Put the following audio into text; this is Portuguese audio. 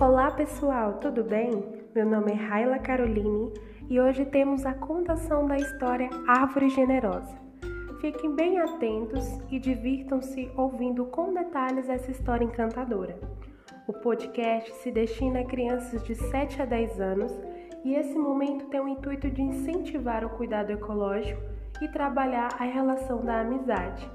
Olá pessoal, tudo bem? Meu nome é Raila Caroline e hoje temos a contação da história Árvore Generosa. Fiquem bem atentos e divirtam-se ouvindo com detalhes essa história encantadora. O podcast se destina a crianças de 7 a 10 anos e esse momento tem o intuito de incentivar o cuidado ecológico e trabalhar a relação da amizade.